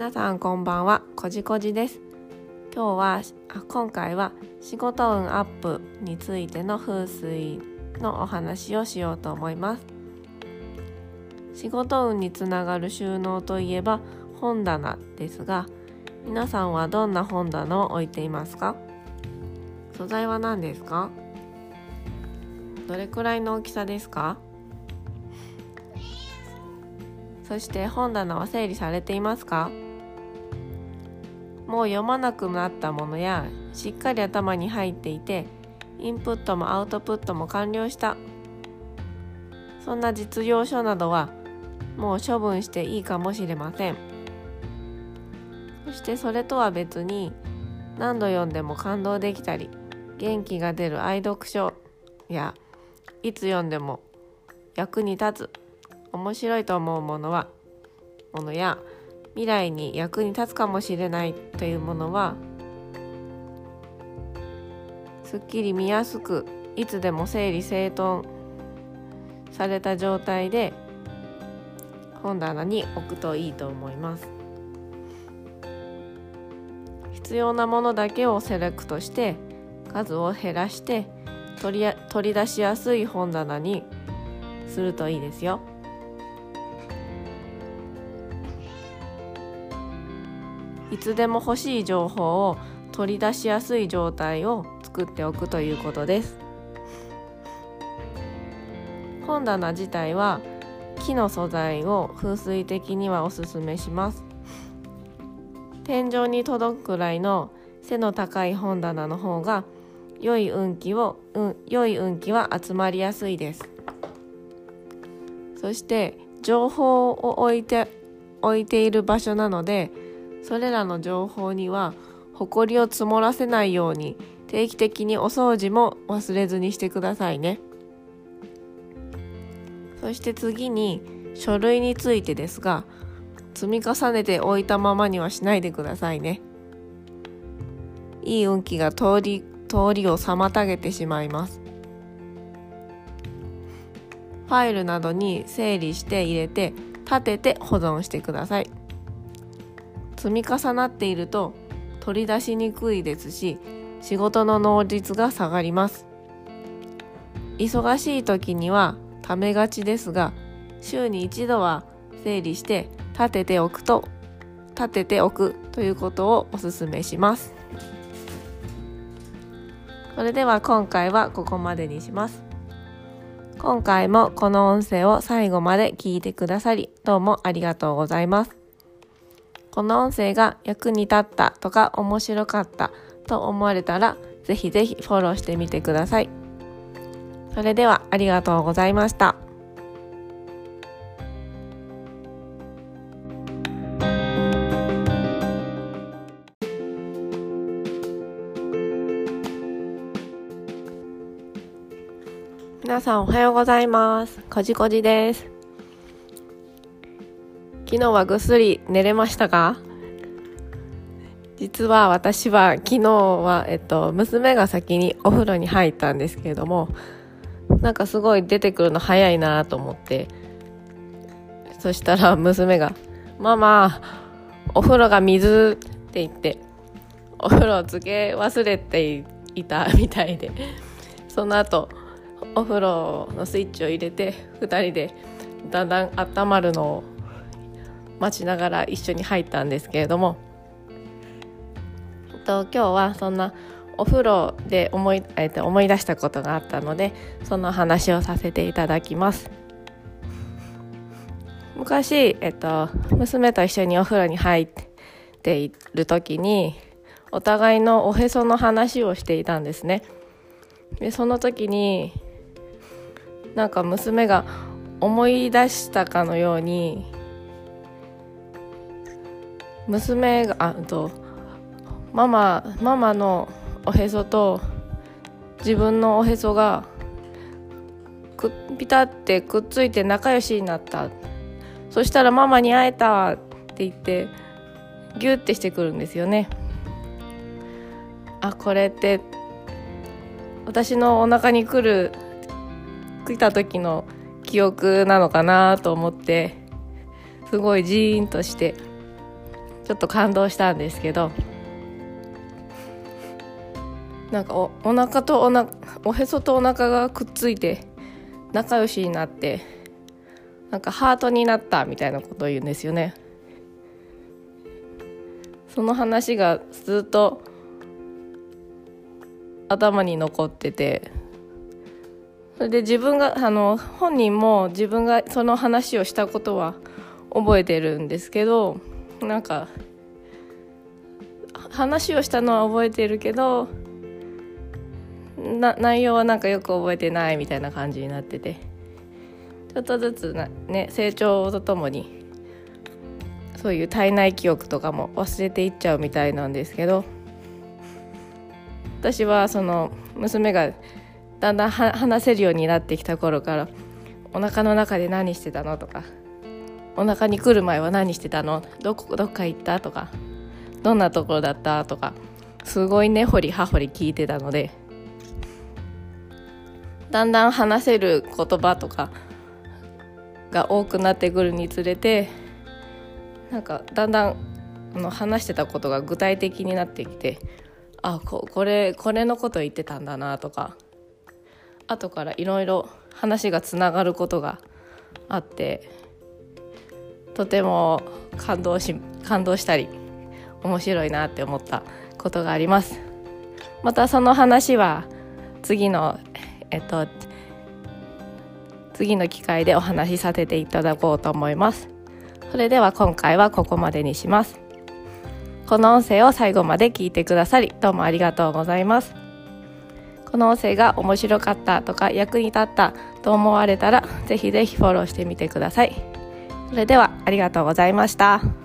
皆さんこんばんは。こじこじです。今日はあ今回は仕事運アップについての風水のお話をしようと思います。仕事運につながる収納といえば本棚ですが皆さんはどんな本棚を置いていますか？素材は何ですか？どれくらいの大きさですか？そして本棚は整理されていますか？もう読まなくなったものやしっかり頭に入っていてインプットもアウトプットも完了した。そんな実用書などはもう処分していいかもしれません。そしてそれとは別に何度読んでも感動できたり元気が出る愛読書やいつ読んでも役に立つ面白いと思うものはものや未来に役に立つかもしれないというものはすっきり見やすくいつでも整理整頓された状態で本棚に置くといいと思います必要なものだけをセレクトして数を減らして取り取り出しやすい本棚にするといいですよ。いつでも欲しい情報を取り出しやすい状態を作っておくということです。本棚自体は木の素材を風水的にはおすすめします。天井に届くくらいの背の高い本棚の方が良い運気を、うん、良い運気は集まりやすいです。そして情報を置いて置いている場所なのでそれらの情報には埃を積もらせないように定期的にお掃除も忘れずにしてくださいね。そして次に書類についてですが積み重ねて置いたままにはしないでくださいね。いい運気が通り通りを妨げてしまいます。ファイルなどに整理して入れて立てて保存してください。積み重なっていると取り出しにくいですし仕事の能率が下がります。忙しい時にはためがちですが週に一度は整理して立てておくと立てておくということをおすすめします。それでは今回はここまでにします。今回もこの音声を最後まで聞いてくださりどうもありがとうございます。この音声が役に立ったとか面白かったと思われたら、ぜひぜひフォローしてみてください。それではありがとうございました。皆さんおはようございます。こじこじです。昨日はぐっすり寝れましたか実は私は昨日は、えっと、娘が先にお風呂に入ったんですけれどもなんかすごい出てくるの早いなと思ってそしたら 娘が「ママお風呂が水」って言ってお風呂つけ忘れていたみたいでその後お風呂のスイッチを入れて2人でだんだん温まるのを待ちながら一緒に入ったんですけれども、えっと、今日はそんなお風呂で思い,、えっと、思い出したことがあったのでその話をさせていただきます。昔、えっと、娘と一緒にお風呂に入っている時にお互いのおへその話をしていたんですね。でその時になんか娘が思い出したかのように娘があとママママのおへそと自分のおへそがくピタってくっついて仲良しになった。そしたらママに会えたって言ってギュッてしてくるんですよね。あこれって私のお腹に来る来た時の記憶なのかなと思ってすごいジーンとしてちょっと感動したんですけどなんかおお腹とおなおへそとお腹がくっついて仲良しになってなんかハートになったみたいなことを言うんですよね。その話がずっと頭に残っててそれで自分があの本人も自分がその話をしたことは覚えてるんですけどなんか話をしたのは覚えてるけどな内容はなんかよく覚えてないみたいな感じになってて。ちょっとずつな、ね、成長とともにそういう体内記憶とかも忘れていっちゃうみたいなんですけど。私はその娘がだんだん話せるようになってきた頃からお腹の中で何してたのとかお腹に来る前は何してたの？どこどっか行った？とか。どんなところだった？とか。すごい根掘り葉掘り聞いてたので。だんだん話せる言葉とかが多くなってくるにつれてなんかだんだんあの話してたことが具体的になってきてあここれこれのこと言ってたんだなとか。後からいろいろ話がつながることがあってとても感動し感動したり面白いなって思ったことがあります。またその話は次のえっと次の機会でお話しさせていただこうと思います。それでは今回はここまでにします。この音声を最後まで聞いてくださりどうもありがとうございます。この音声が面白かったとか役に立ったと思われたらぜひぜひフォローしてみてください。それではありがとうございました。